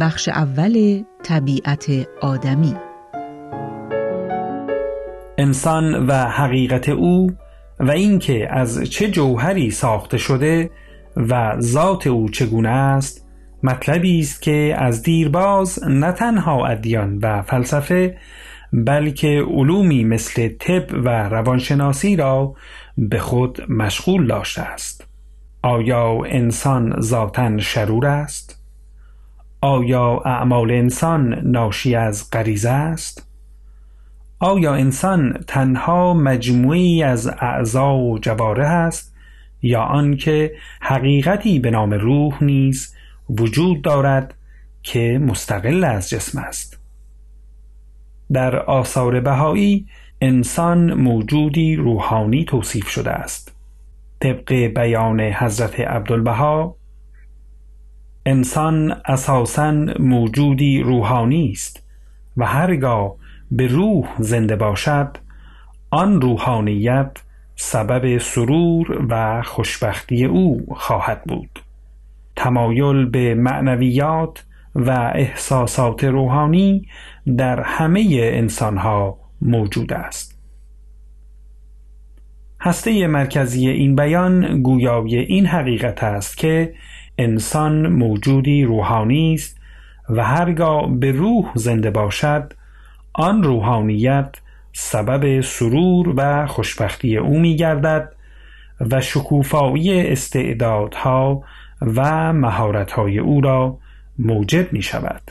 بخش اول طبیعت آدمی. انسان و حقیقت او و اینکه از چه جوهری ساخته شده و ذات او چگونه است مطلبی است که از دیرباز نه تنها ادیان و فلسفه بلکه علومی مثل طب و روانشناسی را به خود مشغول داشته است. آیا انسان ذاتا شرور است؟ آیا اعمال انسان ناشی از غریزه است؟ آیا انسان تنها مجموعی از اعضا و جواره است یا آنکه حقیقتی به نام روح نیز وجود دارد که مستقل از جسم است؟ در آثار بهایی انسان موجودی روحانی توصیف شده است. طبق بیان حضرت عبدالبها انسان اساساً موجودی روحانی است و هرگاه به روح زنده باشد آن روحانیت سبب سرور و خوشبختی او خواهد بود. تمایل به معنویات و احساسات روحانی در همه انسانها موجود است. هسته مرکزی این بیان گویای این حقیقت است که انسان موجودی روحانی است و هرگاه به روح زنده باشد آن روحانیت سبب سرور و خوشبختی او می گردد و شکوفایی استعدادها و مهارت‌های او را موجب می شود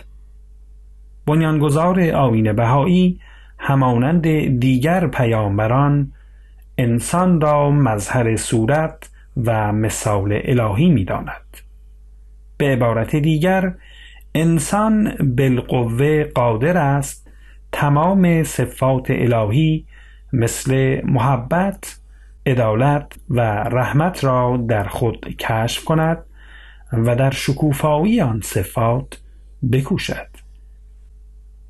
بنیانگذار آین بهایی همانند دیگر پیامبران انسان را مظهر صورت و مثال الهی می داند. به عبارت دیگر انسان بالقوه قادر است تمام صفات الهی مثل محبت، عدالت و رحمت را در خود کشف کند و در شکوفایی آن صفات بکوشد.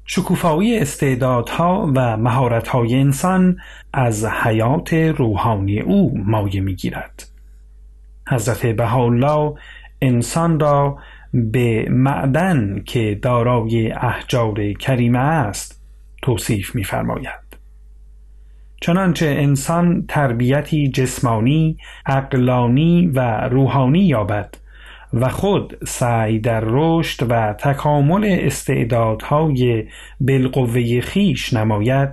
شکوفایی استعدادها و مهارتهای انسان از حیات روحانی او مایه می‌گیرد. حضرت بهاءالله انسان را به معدن که دارای احجار کریمه است توصیف می‌فرماید. چنانچه انسان تربیتی جسمانی، عقلانی و روحانی یابد و خود سعی در رشد و تکامل استعدادهای بالقوه خیش نماید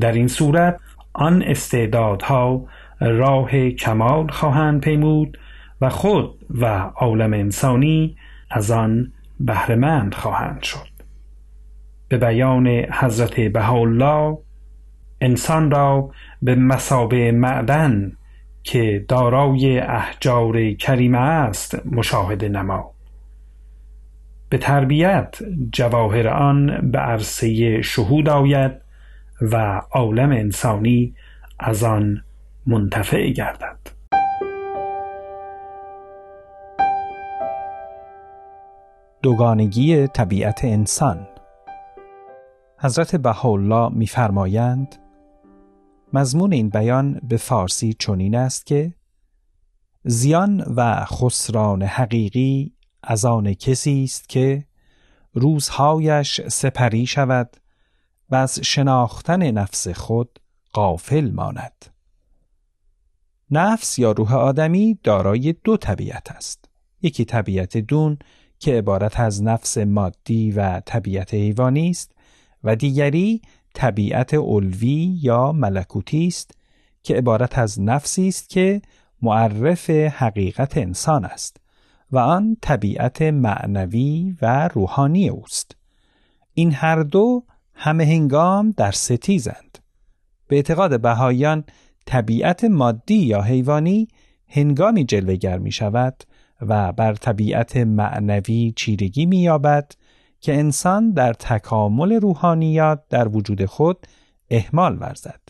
در این صورت آن استعدادها راه کمال خواهند پیمود و خود و عالم انسانی از آن بهرهمند خواهند شد. به بیان حضرت بهاءالله انسان را به مسابه معدن که دارای احجار کریمه است مشاهده نما به تربیت جواهر آن به عرصه شهود آید و عالم انسانی از آن منتفع گردد. دوگانگی طبیعت انسان. حضرت بهاءالله می‌فرمایند مضمون این بیان به فارسی چنین است که زیان و خسران حقیقی از آن کسی است که روزهایش سپری شود و از شناختن نفس خود غافل ماند. نفس یا روح آدمی دارای دو طبیعت است. یکی طبیعت دون که عبارت از نفس مادی و طبیعت حیوانی است و دیگری طبیعت علوی یا ملکوتی است که عبارت از نفسی است که معرف حقیقت انسان است و آن طبیعت معنوی و روحانی اوست. این هر دو همه هنگام در ستیزند. به اعتقاد بهایان طبیعت مادی یا حیوانی هنگامی جلوگر می شود و بر طبیعت معنوی چیرگی می یابد که انسان در تکامل روحانیات در وجود خود احمال ورزد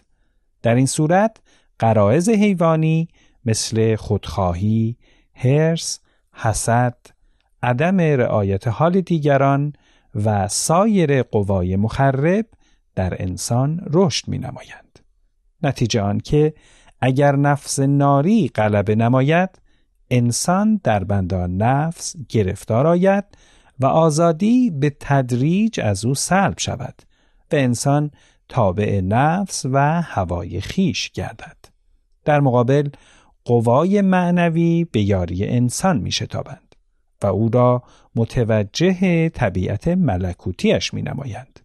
در این صورت قرائز حیوانی مثل خودخواهی، هرس، حسد، عدم رعایت حال دیگران و سایر قوای مخرب در انسان رشد می نمایند. نتیجه آن که اگر نفس ناری غلبه نماید انسان در بندان نفس گرفتار آید و آزادی به تدریج از او سلب شود و انسان تابع نفس و هوای خیش گردد. در مقابل قوای معنوی به یاری انسان می شتابند و او را متوجه طبیعت ملکوتیش می نمایند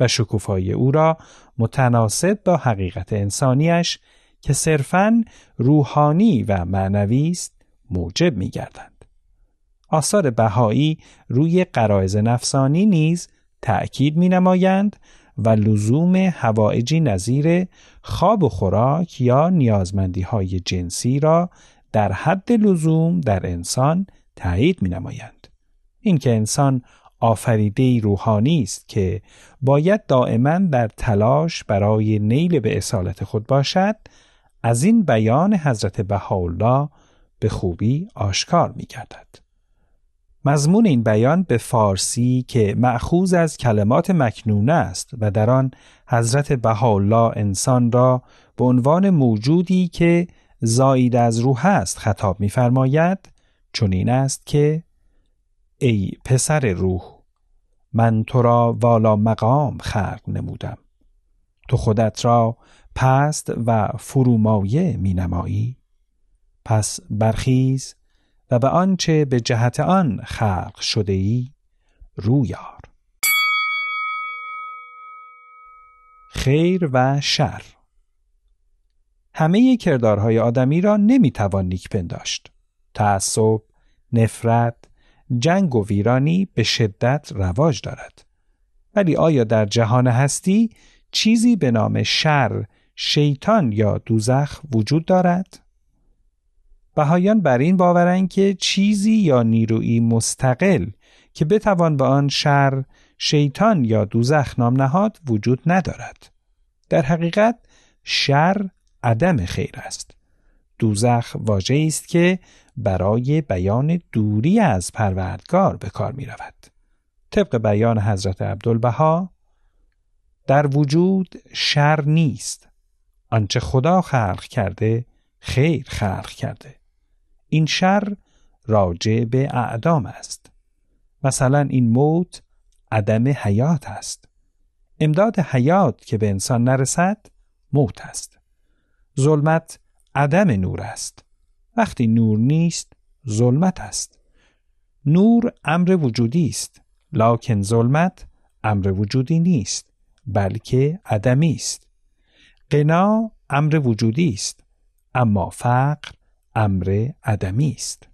و شکوفای او را متناسب با حقیقت انسانیش که صرفاً روحانی و معنوی است موجب می گردند. آثار بهایی روی قرائز نفسانی نیز تأکید می نمایند و لزوم هوایجی نظیر خواب و خوراک یا نیازمندی های جنسی را در حد لزوم در انسان تایید می نمایند. اینکه انسان آفریده روحانی است که باید دائما در تلاش برای نیل به اصالت خود باشد از این بیان حضرت بهاءالله به خوبی آشکار می گردد. مضمون این بیان به فارسی که معخوز از کلمات مکنونه است و در آن حضرت بهاءالله انسان را به عنوان موجودی که زاید از روح است خطاب می‌فرماید چنین است که ای پسر روح من تو را والا مقام خلق نمودم تو خودت را پست و فرومایه می نمایی پس برخیز و به آنچه به جهت آن خلق شده ای رویار خیر و شر. همه کردارهای آدمی را نمی‌توان نیک پنداشت. تعصب نفرت جنگ و ویرانی به شدت رواج دارد. ولی آیا در جهان هستی چیزی به نام شر شیطان یا دوزخ وجود دارد؟ بهایان بر این باورند که چیزی یا نیرویی مستقل که بتوان به آن شر شیطان یا دوزخ نام نهاد وجود ندارد. در حقیقت شر عدم خیر است. دوزخ واژه است که برای بیان دوری از پروردگار به کار می رود. طبق بیان حضرت عبدالبها در وجود شر نیست. آنچه خدا خلق کرده خیر خلق کرده. این شر راجع به اعدام است. مثلا این موت عدم حیات است. امداد حیات که به انسان نرسد موت است. ظلمت عدم نور است. وقتی نور نیست ظلمت است. نور امر وجودی است لکن ظلمت امر وجودی نیست بلکه عدمی است. قنا امر وجودی است اما فقر امر عدمی است.